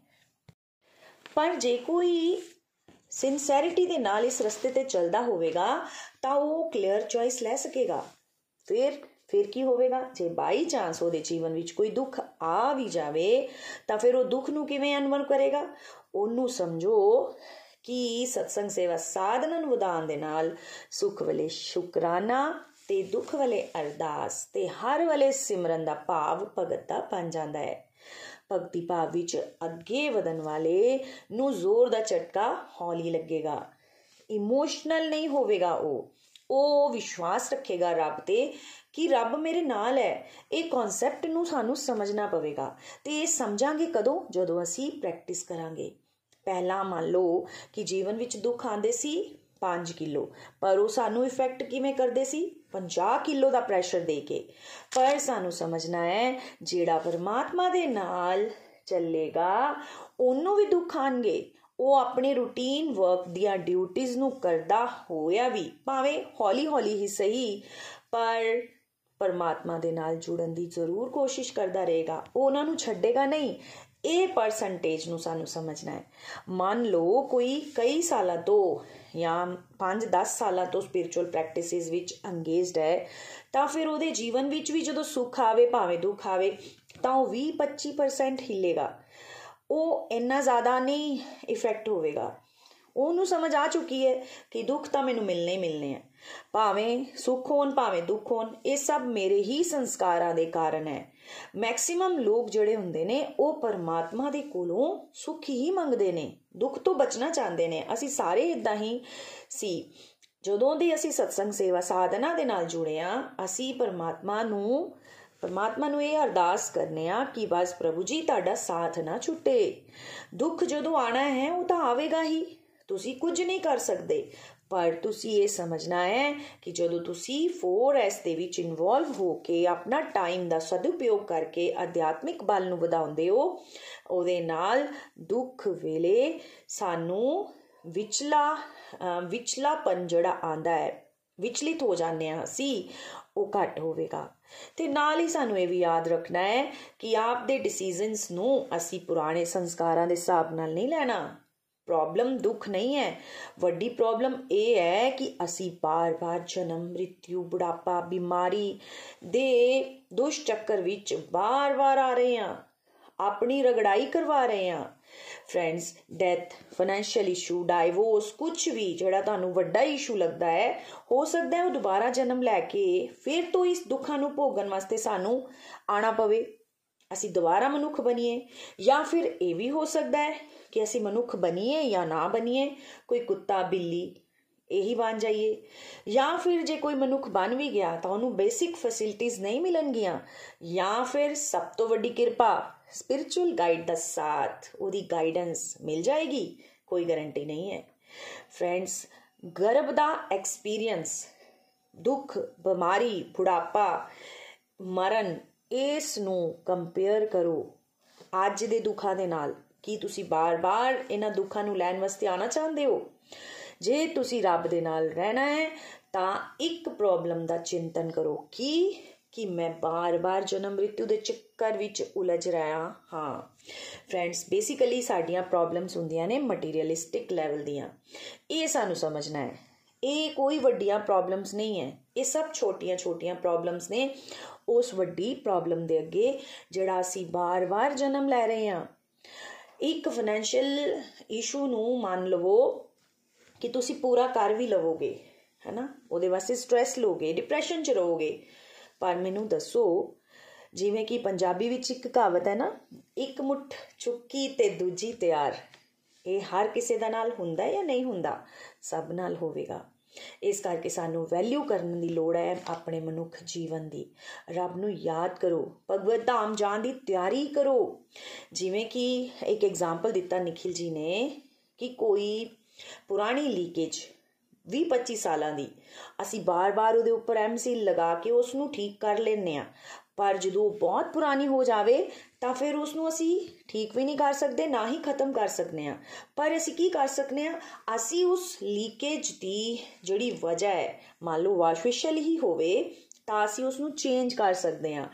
ਪਰ ਜੇ ਕੋਈ ਸਿਨਸੈਰਿਟੀ ਦੇ ਨਾਲ ਇਸ ਰਸਤੇ ਤੇ ਚੱਲਦਾ ਹੋਵੇਗਾ, ਤਾਂ ਉਹ ਕਲੀਅਰ ਚੋਇਸ ਲੈ ਸਕੇਗਾ। ਫਿਰ ਫਿਰ ਕੀ ਹੋਵੇਗਾ? ਜੇ ਬਾਈ ਚਾਂਸ ਉਹਦੇ ਜੀਵਨ ਵਿੱਚ ਕੋਈ ਦੁੱਖ ਆ ਵੀ ਜਾਵੇ, ਤਾਂ ਫਿਰ ਉਹ ਦੁੱਖ ਨੂੰ ਕਿਵੇਂ ਅਨਵਰ ਕਰੇਗਾ? ਉਹਨੂੰ ਸਮਝੋ ਕਿ ਸਤਸੰਗ ਸੇਵਾ ਸਾਧਨਾ ਨੂੰ ਵਧਾਉਣ ਦੇ ਨਾਲ ਸੁਖ ਵਲੇ ਸ਼ੁਕਰਾਨਾ ਤੇ ਦੁੱਖ ਵਲੇ ਅਰਦਾਸ ਤੇ ਹਰ ਵਲੇ ਸਿਮਰਨ ਦਾ ਭਾਵ ਭਗਤ ਦਾ ਬਣ ਜਾਂਦਾ ਹੈ। ਭਗਤੀ ਭਾਵ ਵਿੱਚ ਅੱਗੇ ਵਧਣ ਵਾਲੇ ਨੂੰ ਜ਼ੋਰ ਦਾ ਝਟਕਾ ਹੌਲੀ ਲੱਗੇਗਾ। ਇਮੋਸ਼ਨਲ ਨਹੀਂ ਹੋਵੇਗਾ ਉਹ। ਉਹ ਵਿਸ਼ਵਾਸ ਰੱਖੇਗਾ ਰੱਬ ਤੇ ਕਿ ਰੱਬ ਮੇਰੇ ਨਾਲ ਹੈ। ਇਹ ਕਨਸੈਪਟ ਨੂੰ ਸਾਨੂੰ ਸਮਝਣਾ ਪਵੇਗਾ ਤੇ ਇਹ ਸਮਝਾਂਗੇ ਕਦੋਂ? ਜਦੋਂ ਅਸੀਂ ਪ੍ਰੈਕਟਿਸ ਕਰਾਂਗੇ। ਪਹਿਲਾਂ ਮੰਨ ਲਓ ਕਿ ਜੀਵਨ ਵਿੱਚ ਦੁੱਖ ਆਉਂਦੇ ਸੀ 5 ਕਿਲੋ, ਪਰ ਉਹ ਸਾਨੂੰ ਇਫੈਕਟ ਕਿਵੇਂ ਕਰਦੇ ਸੀ? 50 ਕਿਲੋ ਦਾ ਪ੍ਰੈਸ਼ਰ ਦੇ ਕੇ। ਪਰ ਸਾਨੂੰ ਸਮਝਣਾ ਹੈ, ਜਿਹੜਾ ਪਰਮਾਤਮਾ ਦੇ ਨਾਲ ਚੱਲੇਗਾ, ਉਹਨੂੰ ਵੀ ਦੁੱਖ ਆਣਗੇ ਉਹ ਆਪਣੇ ਰੂਟੀਨ ਵਰਕ ਦੀਆਂ ਡਿਊਟੀਆਂ ਨੂੰ ਕਰਦਾ ਹੋਇਆ ਵੀ, ਭਾਵੇਂ ਹੌਲੀ-ਹੌਲੀ ਹੀ ਸਹੀ, ਪਰ ਪਰਮਾਤਮਾ ਦੇ ਨਾਲ ਜੁੜਨ ਦੀ ਜ਼ਰੂਰ ਕੋਸ਼ਿਸ਼ ਕਰਦਾ ਰਹੇਗਾ। ਉਹ ਉਹਨਾਂ ਨੂੰ ਛੱਡੇਗਾ ਨਹੀਂ। ਇਹ ਪਰਸੈਂਟੇਜ ਨੂੰ ਸਾਨੂੰ ਸਮਝਣਾ ਹੈ। ਮੰਨ ਲਓ ਕੋਈ ਕਈ ਸਾਲਾਂ ਤੋਂ ਜਾਂ 5-10 ਸਾਲਾਂ ਤੋਂ ਸਪਿਰਚੁਅਲ ਪ੍ਰੈਕਟਿਸਿਸ ਵਿੱਚ ਅੰਗੇਜਡ ਹੈ, ਤਾਂ ਫਿਰ ਉਹਦੇ ਜੀਵਨ ਵਿੱਚ ਵੀ ਜਦੋਂ ਸੁੱਖ ਆਵੇ, ਭਾਵੇਂ ਦੁੱਖ ਆਵੇ, ਤਾਂ ਉਹ 20-25% ਹਿੱਲੇਗਾ। ਉਹ ਇੰਨਾ ਜ਼ਿਆਦਾ ਨਹੀਂ ਇਫੈਕਟ ਹੋਵੇਗਾ। ਉਹਨੂੰ ਸਮਝ ਆ ਚੁੱਕੀ ਹੈ ਕਿ ਦੁੱਖ ਤਾਂ ਮੈਨੂੰ ਮਿਲਨੇ ਹੀ ਮਿਲਨੇ ਆ। ਭਾਵੇਂ ਸੁੱਖ ਹੋਣ, ਭਾਵੇਂ ਦੁੱਖ ਹੋਣ, ਇਹ ਸਭ ਮੇਰੇ ਹੀ ਸੰਸਕਾਰਾਂ ਦੇ ਕਾਰਨ ਹੈ। ਮੈਕਸਿਮਮ ਲੋਕ ਜਿਹੜੇ ਹੁੰਦੇ ਨੇ, ਉਹ ਪਰਮਾਤਮਾ ਦੇ ਕੋਲੋਂ ਸੁੱਖ ਹੀ ਮੰਗਦੇ ਨੇ, ਦੁੱਖ ਤੋਂ ਬਚਣਾ ਚਾਹੁੰਦੇ ਨੇ। ਅਸੀਂ ਸਾਰੇ ਇਦਾਂ ਹੀ ਸੀ। ਜਦੋਂ ਦੇ ਅਸੀਂ ਸਤਸੰਗ ਸੇਵਾ ਸਾਧਨਾ ਦੇ ਨਾਲ ਜੁੜੇ ਆ ਅਸੀਂ ਪਰਮਾਤਮਾ ਨੂੰ ਪਰਮਾਤਮਾ ਨੂੰ ਇਹ ਅਰਦਾਸ ਕਰਨੇ ਆ ਕਿ ਬਸ ਪ੍ਰਭੂ ਜੀ, ਤੁਹਾਡਾ ਸਾਥ ਨਾ ਛੁੱਟੇ। ਦੁੱਖ ਜਦੋਂ ਆਣਾ ਹੈ, ਉਹ ਤਾਂ ਆਵੇਗਾ ਹੀ। ਤੁਸੀਂ ਕੁਝ ਨਹੀਂ ਕਰ ਸਕਦੇ। ਪਰ ਤੁਸੀਂ ਇਹ ਸਮਝਣਾ ਹੈ ਕਿ ਜਦੋਂ ਤੁਸੀਂ 4S ਦੇ ਵਿੱਚ ਇਨਵੋਲਵ ਹੋ ਕੇ ਆਪਣਾ ਟਾਈਮ ਦਾ ਸਦਉਪਯੋਗ ਕਰਕੇ ਅਧਿਆਤਮਿਕ ਬਲ ਨੂੰ ਵਧਾਉਂਦੇ ਹੋ, ਉਹਦੇ ਨਾਲ ਦੁੱਖ ਵੇਲੇ ਸਾਨੂੰ ਵਿਚਲਾ ਵਿਚਲਾ ਪੰਜੜਾ ਆਂਦਾ ਹੈ, ਵਿਚਲਿਤ ਹੋ ਜਾਂਦੇ ਆ ਅਸੀਂ, ਉਹ ਘਟ ਹੋਵੇਗਾ। ਤੇ ਨਾਲ ਹੀ ਸਾਨੂੰ ਇਹ ਵੀ ਯਾਦ ਰੱਖਣਾ ਹੈ ਕਿ ਆਪ ਦੇ ਡਿਸੀਜਨਸ ਨੂੰ ਅਸੀਂ ਪੁਰਾਣੇ ਸੰਸਕਾਰਾਂ ਦੇ ਹਿਸਾਬ ਨਾਲ ਨਹੀਂ ਲੈਣਾ। ਪ੍ਰੋਬਲਮ ਦੁੱਖ ਨਹੀਂ ਹੈ। ਵੱਡੀ ਪ੍ਰੋਬਲਮ ਇਹ ਹੈ ਕਿ ਅਸੀਂ ਬਾਰ-ਬਾਰ ਜਨਮ ਮ੍ਰਿਤਿਉ ਬੁਢਾਪਾ, ਬਿਮਾਰੀ ਦੇ ਦੁਸ਼ ਚੱਕਰ ਵਿੱਚ ਬਾਰ-ਬਾਰ ਆ ਰਹੇ ਹਾਂ। ਆਪਣੀ ਰਗੜਾਈ ਕਰਵਾ ਰਹੇ ਹਾਂ। Friends death financial issue divorce ਕੁਝ ਵੀ ਜਿਹੜਾ ਤੁਹਾਨੂੰ ਵੱਡਾ ਇਸ਼ੂ ਲੱਗਦਾ ਹੈ, ਹੋ ਸਕਦਾ ਹੈ ਉਹ ਦੁਬਾਰਾ ਜਨਮ ਲੈ ਕੇ ਫਿਰ ਤੋਂ ਇਸ ਦੁੱਖਾਂ ਨੂੰ ਭੋਗਣ ਵਾਸਤੇ ਸਾਨੂੰ ਆਣਾ ਪਵੇ। ਅਸੀਂ ਦੁਬਾਰਾ ਮਨੁੱਖ ਬਣੀਏ ਜਾਂ ਫਿਰ ਇਹ ਵੀ ਹੋ ਸਕਦਾ ਹੈ ਕਿ ਅਸੀਂ ਮਨੁੱਖ ਬਣੀਏ ਜਾਂ ਨਾ ਬਣੀਏ ਕੋਈ ਕੁੱਤਾ ਬਿੱਲੀ ਇਹੀ ਬਣ ਜਾਈਏ ਜਾਂ ਫਿਰ ਜੇ ਕੋਈ ਮਨੁੱਖ ਬਣ ਵੀ ਗਿਆ ਤਾਂ ਉਹਨੂੰ ਬੇਸਿਕ ਫੈਸਿਲਿਟੀਆਂ ਨਹੀਂ ਮਿਲਣਗੀਆਂ ਜਾਂ ਫਿਰ ਸਭ ਤੋਂ ਵੱਡੀ ਕਿਰਪਾ ਸਪਿਰਚੁਅਲ ਗਾਈਡ ਦਾ ਸਾਥ ਉਹਦੀ ਗਾਈਡੈਂਸ ਮਿਲ ਜਾਏਗੀ ਕੋਈ ਗਾਰੰਟੀ ਨਹੀਂ ਹੈ ਫਰੈਂਡਸ ਗਰਭ ਦਾ ਐਕਸਪੀਰੀਅੰਸ ਦੁੱਖ ਬਿਮਾਰੀ ਬੁਢਾਪਾ ਮਰਨ ਇਸ ਨੂੰ ਕੰਪੇਅਰ ਕਰੋ ਅੱਜ ਦੇ ਦੁੱਖਾਂ ਦੇ ਨਾਲ। ਕੀ ਤੁਸੀਂ ਬਾਰ-ਬਾਰ ਇਹਨਾਂ ਦੁੱਖਾਂ ਨੂੰ ਲੈਣ ਵਾਸਤੇ ਆਣਾ ਚਾਹੁੰਦੇ ਹੋ? ਜੇ ਤੁਸੀਂ ਰੱਬ ਦੇ ਨਾਲ ਰਹਿਣਾ ਹੈ, ਤਾਂ ਇੱਕ ਪ੍ਰੋਬਲਮ ਦਾ ਚਿੰਤਨ ਕਰੋ। ਕਿ? ਕਿ ਮੈਂ ਬਾਰ-ਬਾਰ ਜਨਮ ਮ੍ਰਿਤਿੂ ਦੇ ਚੱਕਰ ਵਿੱਚ ਉਲਝ ਰਿਹਾ ਹਾਂ? ਫਰੈਂਡਸ ਬੇਸਿਕਲੀ ਸਾਡੀਆਂ ਪ੍ਰੋਬਲਮਸ ਹੁੰਦੀਆਂ ਨੇ ਮਟੀਰੀਅਲਿਸਟਿਕ ਲੈਵਲ ਦੀਆਂ। ਇਹ ਸਾਨੂੰ ਸਮਝਣਾ ਹੈ। ਇਹ ਕੋਈ ਵੱਡੀਆਂ ਪ੍ਰੋਬਲਮਸ ਨਹੀਂ ਹੈ। ਇਹ ਸਭ ਛੋਟੀਆਂ-ਛੋਟੀਆਂ ਪ੍ਰੋਬਲਮਸ ਨੇ। ਉਸ ਵੱਡੀ ਪ੍ਰੋਬਲਮ ਦੇ ਅੱਗੇ ਜਿਹੜਾ ਅਸੀਂ ਬਾਰ-ਬਾਰ ਜਨਮ ਲੈ ਰਹੇ ਹਾਂ, ਇੱਕ ਫਾਈਨੈਂਸ਼ੀਅਲ ਇਸ਼ੂ ਨੂੰ ਮੰਨ ਲਵੋ ਕਿ ਤੁਸੀਂ ਪੂਰਾ ਕਰ ਵੀ ਲਵੋਗੇ, ਹੈਨਾ? ਉਹਦੇ ਵਾਸਤੇ ਸਟ्रेस ਲੋਗੇ ਡਿਪਰੈਸ਼ਨ ਚ ਰਹੋਗੇ। ਪਰ ਮੈਨੂੰ ਦੱਸੋ, ਜਿਵੇਂ ਕਿ ਪੰਜਾਬੀ ਵਿੱਚ ਇੱਕ ਕਹਾਵਤ ਹੈ ਨਾ, ਇੱਕ ਮੁੱਠ ਚੁੱਕੀ ਤੇ ਦੂਜੀ ਤਿਆਰ। ਇਹ ਹਰ ਕਿਸੇ ਦਾ ਨਾਲ ਹੁੰਦਾ ਜਾਂ ਨਹੀਂ ਹੁੰਦਾ? ਸਭ ਨਾਲ ਹੋਵੇਗਾ। ਇਸ ਕਰਕੇ ਸਾਨੂੰ ਵੈਲਿਊ ਕਰਨ ਦੀ ਲੋੜ ਹੈ ਆਪਣੇ ਮਨੁੱਖ ਜੀਵਨ ਦੀ। ਰੱਬ ਨੂੰ ਯਾਦ ਕਰੋ ਭਗਵਤ ਧਾਮ ਜਾਣ ਦੀ ਤਿਆਰੀ ਕਰੋ। ਜਿਵੇਂ ਕਿ ਇੱਕ ਐਗਜ਼ਾਮਪਲ ਦਿੱਤਾ ਨikhil ji ਨੇ ਕਿ ਕੋਈ ਪੁਰਾਣੀ ਲੀਕੇਜ 20-25 ਸਾਲਾਂ ਦੀ, ਅਸੀਂ ਬਾਰ-ਬਾਰ ਉਹਦੇ ਉੱਪਰ ਐਮਸੀ ਲਗਾ ਕੇ ਉਸ ਨੂੰ ਠੀਕ ਕਰ ਲੈਨੇ ਆ ਪਰ ਜਦੋਂ ਬਹੁਤ ਪੁਰਾਣੀ ਹੋ ਜਾਵੇ, ਤਾਂ ਫਿਰ ਉਸ ਨੂੰ ਅਸੀਂ ਠੀਕ ਵੀ ਨਹੀਂ ਕਰ ਸਕਦੇ, ਨਾ ਹੀ ਖਤਮ ਕਰ ਸਕਨੇ ਆ ਪਰ ਅਸੀਂ ਕੀ ਕਰ ਸਕਨੇ ਆ ਅਸੀਂ ਉਸ ਲੀਕੇਜ ਦੀ ਜਿਹੜੀ ਵਜ੍ਹਾ ਹੈ, ਮੰਨ ਲਓ ਵਾਸ਼ਵਿਸ਼ਲ ਹੀ ਹੋਵੇ, ਤਾਂ ਅਸੀਂ ਉਸ ਨੂੰ ਚੇਂਜ ਕਰ ਸਕਦੇ ਆ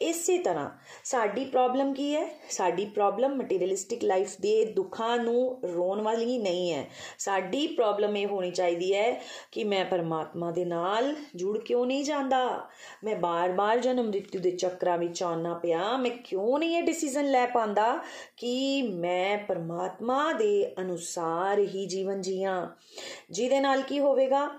ਇਸੇ ਤਰ੍ਹਾਂ ਸਾਡੀ ਪ੍ਰੋਬਲਮ ਕੀ ਹੈ? ਸਾਡੀ ਪ੍ਰੋਬਲਮ ਮਟੀਰੀਅਲਿਸਟਿਕ ਲਾਈਫ ਦੇ ਦੁੱਖਾਂ ਨੂੰ ਰੋਣ ਵਾਲੀ ਨਹੀਂ ਹੈ। ਸਾਡੀ ਪ੍ਰੋਬਲਮ ਇਹ ਹੋਣੀ ਚਾਹੀਦੀ ਹੈ ਕਿ ਮੈਂ ਪਰਮਾਤਮਾ ਦੇ ਨਾਲ ਜੁੜ ਕਿਉਂ ਨਹੀਂ ਜਾਂਦਾ? ਮੈਂ ਬਾਰ-ਬਾਰ ਜਨਮ ਮ੍ਰਿਤਿੂ ਦੇ ਚੱਕਰਾਂ ਵਿੱਚ ਆਉਣਾ ਪਿਆ। ਮੈਂ ਕਿਉਂ ਨਹੀਂ ਇਹ ਡਿਸੀਜਨ ਲੈ ਪਾਉਂਦਾ ਕਿ ਮੈਂ ਪਰਮਾਤਮਾ ਦੇ ਅਨੁਸਾਰ ਹੀ ਜੀਵਨ ਜੀਆਂ? ਜਿਹਦੇ ਨਾਲ ਕੀ ਹੋਵੇਗਾ?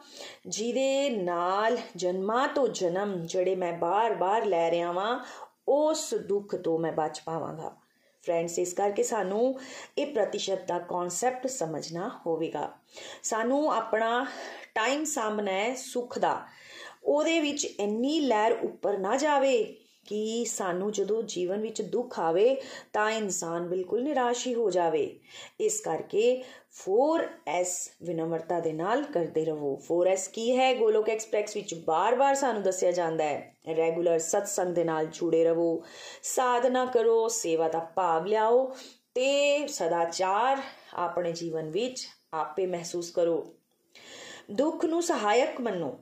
ਜਿਹਦੇ ਨਾਲ ਜਨਮਾਂ ਤੋਂ ਜਨਮ ਜਿਹੜੇ ਮੈਂ ਬਾਰ-ਬਾਰ ਲੈ ਰਿਹਾ ਵਾਂ ਉਸ ਦੁੱਖ ਤੋਂ ਮੈਂ ਬਚ ਪਾਵਾਂਗਾ। ਫਰੈਂਡਸ ਇਸ ਕਰਕੇ ਸਾਨੂੰ ਇਹ ਪ੍ਰਤੀਸ਼ਤ ਦਾ ਕਨਸੈਪਟ ਸਮਝਣਾ ਹੋਵੇਗਾ। ਸਾਨੂੰ ਆਪਣਾ ਟਾਈਮ ਸਾਹਮਣਾ ਹੈ ਸੁੱਖ ਦਾ। ਉਹਦੇ ਵਿੱਚ ਇੰਨੀ ਲਹਿਰ ਉੱਪਰ ਨਾ ਜਾਵੇ। ਕਿ ਸਾਨੂੰ ਜਦੋਂ ਜੀਵਨ ਵਿੱਚ ਦੁੱਖ ਆਵੇ ਤਾਂ ਇਨਸਾਨ ਬਿਲਕੁਲ ਨਿਰਾਸ਼ ਹੀ ਹੋ ਜਾਵੇ। ਇਸ ਕਰਕੇ 4S ਵਿਨਮਰਤਾ ਦੇ ਨਾਲ ਕਰਦੇ ਰਹੋ। 4S ਕੀ ਹੈ? ਗੋਲੋਕ ਐਕਸਪ੍ਰੈਸ ਵਿੱਚ ਬਾਰ-ਬਾਰ ਸਾਨੂੰ ਦੱਸਿਆ ਜਾਂਦਾ ਹੈ। ਰੈਗੂਲਰ ਸਤਸੰਗ ਦੇ ਨਾਲ ਜੁੜੇ ਰਹੋ। ਸਾਧਨਾ ਕਰੋ, ਸੇਵਾ ਦਾ ਭਾਵ ਲਿਆਓ ਤੇ ਸਦਾਚਾਰ ਆਪਣੇ ਜੀਵਨ ਵਿੱਚ ਆਪੇ ਮਹਿਸੂਸ ਕਰੋ। ਦੁੱਖ ਨੂੰ ਸਹਾਇਕ ਮੰਨੋ।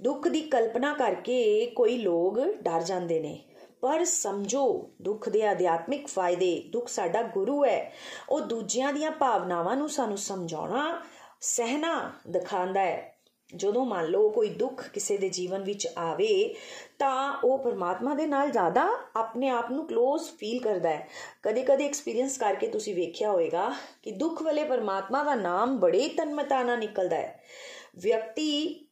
ਦੁੱਖ ਦੀ ਕਲਪਨਾ ਕਰਕੇ ਕੋਈ ਲੋਕ ਡਰ ਜਾਂਦੇ ਨੇ। ਪਰ ਸਮਝੋ, ਦੁੱਖ ਦੇ ਅਧਿਆਤਮਿਕ ਫਾਇਦੇ, ਦੁੱਖ ਸਾਡਾ ਗੁਰੂ ਹੈ। ਉਹ ਦੂਜਿਆਂ ਦੀਆਂ ਭਾਵਨਾਵਾਂ ਨੂੰ ਸਾਨੂੰ ਸਮਝਾਉਣਾ, ਸਹਿਣਾ ਦਿਖਾਉਂਦਾ ਹੈ। ਜਦੋਂ ਮੰਨ ਲਓ ਕੋਈ ਦੁੱਖ ਕਿਸੇ ਦੇ ਜੀਵਨ ਵਿੱਚ ਆਵੇ, ਤਾਂ ਉਹ ਪਰਮਾਤਮਾ ਦੇ ਨਾਲ ਜ਼ਿਆਦਾ ਆਪਣੇ ਆਪ ਨੂੰ ক্লোਜ਼ ਫੀਲ ਕਰਦਾ ਹੈ। ਕਦੇ-ਕਦੇ ਐਕਸਪੀਰੀਅੰਸ ਕਰਕੇ ਤੁਸੀਂ ਵੇਖਿਆ ਹੋਵੇਗਾ ਕਿ ਦੁੱਖ ਵਾਲੇ ਪਰਮਾਤਮਾ ਦਾ ਨਾਮ ਬੜੇ ਤਨਮਤਾ ਨਾਲ ਨਿਕਲਦਾ ਹੈ। ਵਿਅਕਤੀ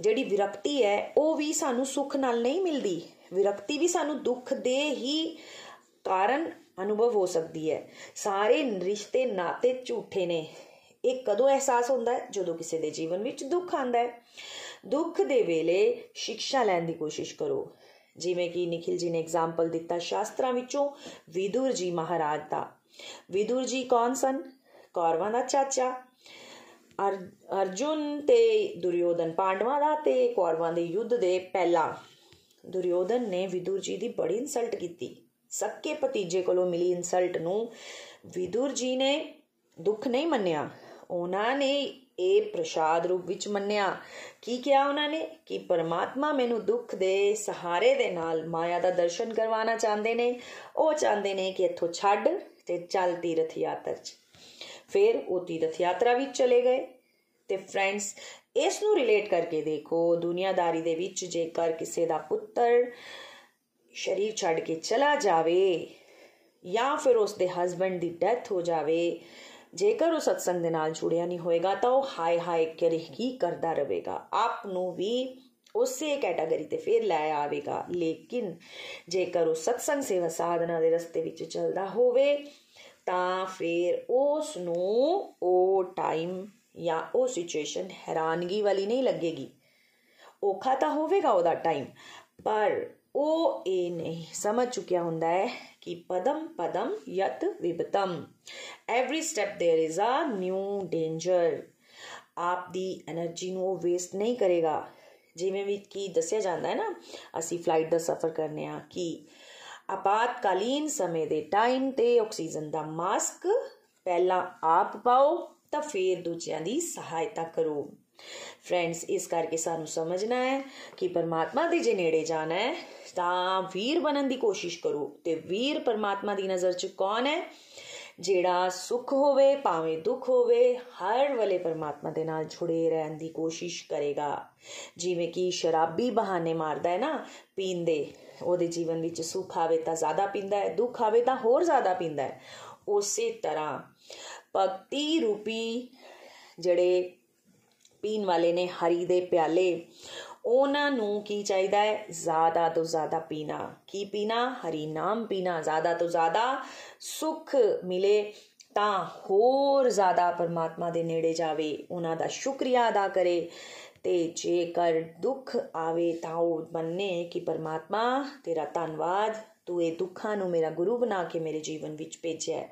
ਜਿਹੜੀ ਵਿਰਕਤੀ ਹੈ, ਉਹ ਵੀ ਸਾਨੂੰ ਸੁੱਖ ਨਾਲ ਨਹੀਂ ਮਿਲਦੀ। ਵਿਰਕਤੀ ਵੀ ਸਾਨੂੰ ਦੁੱਖ ਦੇ ਹੀ ਕਾਰਨ ਅਨੁਭਵ ਹੋ ਸਕਦੀ ਹੈ। ਸਾਰੇ ਰਿਸ਼ਤੇ ਨਾਤੇ ਝੂਠੇ ਨੇ। ਇਹ ਕਦੋਂ ਅਹਿਸਾਸ ਹੁੰਦਾ ਹੈ? ਜਦੋਂ ਕਿਸੇ ਦੇ ਜੀਵਨ ਵਿੱਚ ਦੁੱਖ ਆਂਦਾ ਹੈ। ਦੁੱਖ ਦੇ ਵੇਲੇ ਸਿੱਖਿਆ ਲੈਣ ਦੀ ਕੋਸ਼ਿਸ਼ ਕਰੋ। ਜਿਵੇਂ ਕਿ ਨikhil ji ਨੇ ਐਗਜ਼ਾਮਪਲ ਦਿੱਤਾ ਸ਼ਾਸਤਰਾਂ ਵਿੱਚੋਂ ਵਿਦੁਰ ਜੀ ਮਹਾਰਾਜ ਦਾ। ਵਿਦੁਰ ਜੀ ਕੌਣ ਸਨ? ਕੌਰਵਾਂ ਦਾ ਚਾਚਾ। ਅਰਜੁਨ ਤੇ ਦੁਰਯੋਧਨ ਪਾਂਡਵਾਂ ਦਾ ਤੇ ਕੌਰਵਾਂ ਦੇ ਯੁੱਧ ਦੇ ਪਹਿਲਾ। ਦੁਰਯੋਧਨ ਨੇ ਵਿਦੁਰ ਜੀ ਦੀ ਬੜੀ ਇਨਸਲਟ ਕੀਤੀ। ਸੱਕੇ ਭਤੀਜੇ ਕੋਲੋਂ ਮਿਲੀ ਇਨਸਲਟ ਨੂੰ ਵਿਦੁਰ ਜੀ ਨੇ ਦੁੱਖ ਨਹੀਂ ਮੰਨਿਆ। ਉਹਨਾਂ ਨੇ ਇਹ ਪ੍ਰਸ਼ਾਦ ਰੂਪ ਵਿੱਚ ਮੰਨਿਆ। ਕੀ ਕਿਹਾ ਉਹਨਾਂ ਨੇ? ਕਿ ਪਰਮਾਤਮਾ ਮੈਨੂੰ ਦੁੱਖ ਦੇ ਸਹਾਰੇ ਦੇ ਨਾਲ ਮਾਇਆ ਦਾ ਦਰਸ਼ਨ ਕਰਵਾਉਣਾ ਚਾਹੁੰਦੇ ਨੇ। ਉਹ ਚਾਹੁੰਦੇ ਨੇ ਕਿ ਇੱਥੋਂ ਛੱਡ ਤੇ ਚੱਲ ਤੀਰਥ ਯਾਤਰਾ 'ਚ। ਫਿਰ ਉਹ ਤੀਰਥ ਯਾਤਰਾ ਵਿੱਚ ਚਲੇ ਗਏ ਤੇ ਫਰੈਂਡਸ ਇਸ ਨੂੰ ਰਿਲੇਟ ਕਰਕੇ ਦੇਖੋ, ਦੁਨੀਆਦਾਰੀ ਦੇ ਵਿੱਚ ਜੇਕਰ ਕਿਸੇ ਦਾ ਪੁੱਤਰ ਸ਼ਰੀਰ ਛੱਡ ਕੇ ਚਲਾ ਜਾਵੇ ਜਾਂ ਫਿਰ ਉਸ ਦੇ ਹਸਬੰਡ ਦੀ ਡੈਥ ਹੋ ਜਾਵੇ, ਜੇਕਰ ਉਹ ਸਤਸੰਗ ਦੇ ਨਾਲ ਜੁੜਿਆ ਨਹੀਂ ਹੋਏਗਾ ਤਾਂ ਉਹ ਹਾਈ ਹਾਈ ਕਰੇ ਹੀ ਕਰਦਾ ਰਹੇਗਾ। ਆਪ ਨੂੰ ਵੀ ਉਸੇ ਕੈਟਾਗਰੀ ਤੇ ਫੇਰ ਲੈ ਆਵੇਗਾ। ਲੇਕਿਨ ਜੇਕਰ ਉਹ ਸਤਸੰਗ ਸੇਵਾ ਸਾਧਨਾ ਦੇ ਰਸਤੇ ਵਿੱਚ ਚੱਲਦਾ ਹੋਵੇ ਤਾਂ ਫਿਰ ਉਸ ਨੂੰ ਉਹ ਟਾਈਮ ਜਾਂ ਉਹ ਸਿਚੁਏਸ਼ਨ ਹੈਰਾਨਗੀ ਵਾਲੀ ਨਹੀਂ ਲੱਗੇਗੀ। ਔਖਾ ਤਾਂ ਹੋਵੇਗਾ ਉਹਦਾ ਟਾਈਮ ਪਰ ਉਹ ਇਹ ਨਹੀਂ ਸਮਝ ਚੁੱਕਿਆ ਹੁੰਦਾ ਹੈ ਕਿ ਪਦਮ ਪਦਮ ਯਤ ਵਿਬਤਮ। Every step there is a new danger ਆਪ ਦੀ એનર્ਜੀ ਨੂੰ ਉਹ ਵੇਸਟ ਨਹੀਂ ਕਰੇਗਾ। ਜਿਵੇਂ ਵੀ ਕੀ ਦੱਸਿਆ ਜਾਂਦਾ ਹੈ ਨਾ, ਅਸੀਂ ਫਲਾਈਟ ਦਾ ਸਫ਼ਰ ਕਰਨੇ ਆ ਕਿ ਆਪਾਤਕਾਲੀਨ ਸਮੇਂ ਦੇ ਟਾਈਮ ਤੇ ਆਕਸੀਜਨ ਦਾ ਮਾਸਕ ਪਹਿਲਾਂ ਆਪ ਪਾਓ, ਤਾਂ ਫਿਰ ਦੂਜਿਆਂ ਦੀ ਸਹਾਇਤਾ ਕਰੋ। ਫਰੈਂਡਸ ਇਸ ਕਰਕੇ ਸਾਨੂੰ ਸਮਝਣਾ ਹੈ ਕਿ ਪਰਮਾਤਮਾ ਦੇ ਜੇ ਨੇੜੇ ਜਾਣਾ ਹੈ, ਤਾਂ ਵੀਰ ਬਣਨ ਦੀ ਕੋਸ਼ਿਸ਼ ਕਰੋ। ਤੇ ਵੀਰ ਪਰਮਾਤਮਾ ਦੀ ਨਜ਼ਰ 'ਚ ਕੌਣ ਹੈ? ਜਿਹੜਾ ਸੁੱਖ ਹੋਵੇ, ਭਾਵੇਂ ਦੁੱਖ ਹੋਵੇ, ਹਰ ਵੇਲੇ ਪਰਮਾਤਮਾ ਦੇ ਨਾਲ ਜੁੜੇ ਰਹਿਣ ਦੀ ਕੋਸ਼ਿਸ਼ ਕਰੇਗਾ। ਜਿਵੇਂ ਕਿ ਸ਼ਰਾਬੀ ਬਹਾਨੇ ਮਾਰਦਾ ਹੈ ਨਾ, ਪੀਂਦੇ। ਉਹਦੇ ਜੀਵਨ ਵਿੱਚ ਸੁੱਖ ਆਵੇ ਤਾਂ ਜ਼ਿਆਦਾ ਪੀਂਦਾ ਹੈ, ਦੁੱਖ ਆਵੇ ਤਾਂ ਹੋਰ ਜ਼ਿਆਦਾ ਪੀਂਦਾ ਹੈ। ਉਸੇ ਤਰ੍ਹਾਂ ਭਗਤੀ ਰੂਪੀ ਜਿਹੜੇ ਪੀਣ ਵਾਲੇ ਨੇ ਹਰੀ ਦੇ ਪਿਆਲੇ, ਉਹਨਾਂ ਨੂੰ ਕੀ ਚਾਹੀਦਾ ਹੈ? ਜ਼ਿਆਦਾ ਤੋਂ ਜ਼ਿਆਦਾ ਪੀਣਾ। ਕੀ ਪੀਣਾ? ਹਰੀ ਨਾਮ ਪੀਣਾ। ਜ਼ਿਆਦਾ ਤੋਂ ਜ਼ਿਆਦਾ ਸੁੱਖ ਮਿਲੇ ਤਾਂ ਹੋਰ ਜ਼ਿਆਦਾ ਪਰਮਾਤਮਾ ਦੇ ਨੇੜੇ ਜਾਵੇ, ਉਹਨਾਂ ਦਾ ਸ਼ੁਕਰੀਆ ਅਦਾ ਕਰੇ। ਤੇ ਜੇਕਰ ਦੁੱਖ ਆਵੇ ਤਾਂ ਉਹ ਬੰਨੇ ਕਿ ਪਰਮਾਤਮਾ, ਤੇਰਾ ਧੰਨਵਾਦ, ਤੂੰ ਇਹ ਦੁੱਖਾਂ ਨੂੰ ਮੇਰਾ ਗੁਰੂ ਬਣਾ ਕੇ ਮੇਰੇ ਜੀਵਨ ਵਿੱਚ ਭੇਜਿਆ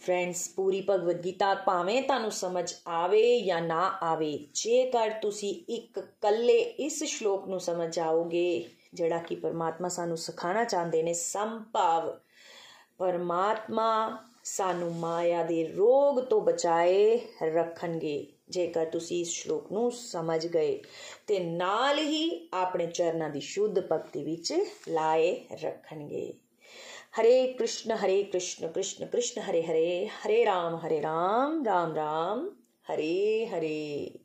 ਫਰੈਂਡਸ ਪੂਰੀ ਭਗਵਦ ਗੀਤਾ ਭਾਵੇਂ ਤੁਹਾਨੂੰ ਸਮਝ ਆਵੇ ਜਾਂ ਨਾ ਆਵੇ, ਜੇਕਰ ਤੁਸੀਂ ਇੱਕ ਕੱਲੇ ਇਸ ਸ਼ਲੋਕ ਨੂੰ ਸਮਝ ਜਾਓਗੇ, ਜਿਹੜਾ ਕਿ ਪਰਮਾਤਮਾ ਸਾਨੂੰ ਸਿਖਾਣਾ ਚਾਹੁੰਦੇ ਨੇ, ਸੰਭਾਵ, ਪਰਮਾਤਮਾ ਸਾਨੂੰ ਮਾਇਆ ਦੇ ਰੋਗ ਤੋਂ ਬਚਾਏ ਰੱਖਣਗੇ। ਜੇਕਰ ਤੁਸੀਂ ਇਸ ਸ਼ਲੋਕ ਨੂੰ ਸਮਝ ਗਏ ਤੇ ਨਾਲ ਹੀ ਆਪਣੇ ਚਰਨਾਂ ਦੀ ਸ਼ੁੱਧ ਭਗਤੀ ਵਿੱਚ ਲਾਏ ਰੱਖਣਗੇ हरे कृष्ण हरे कृष्ण कृष्ण कृष्ण हरे हरे हरे राम हरे राम राम राम हरे हरे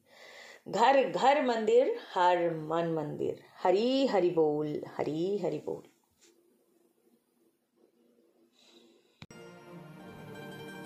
घर घर मंदिर हर मन मंदिर हरी हरि बोल हरी हरि बोल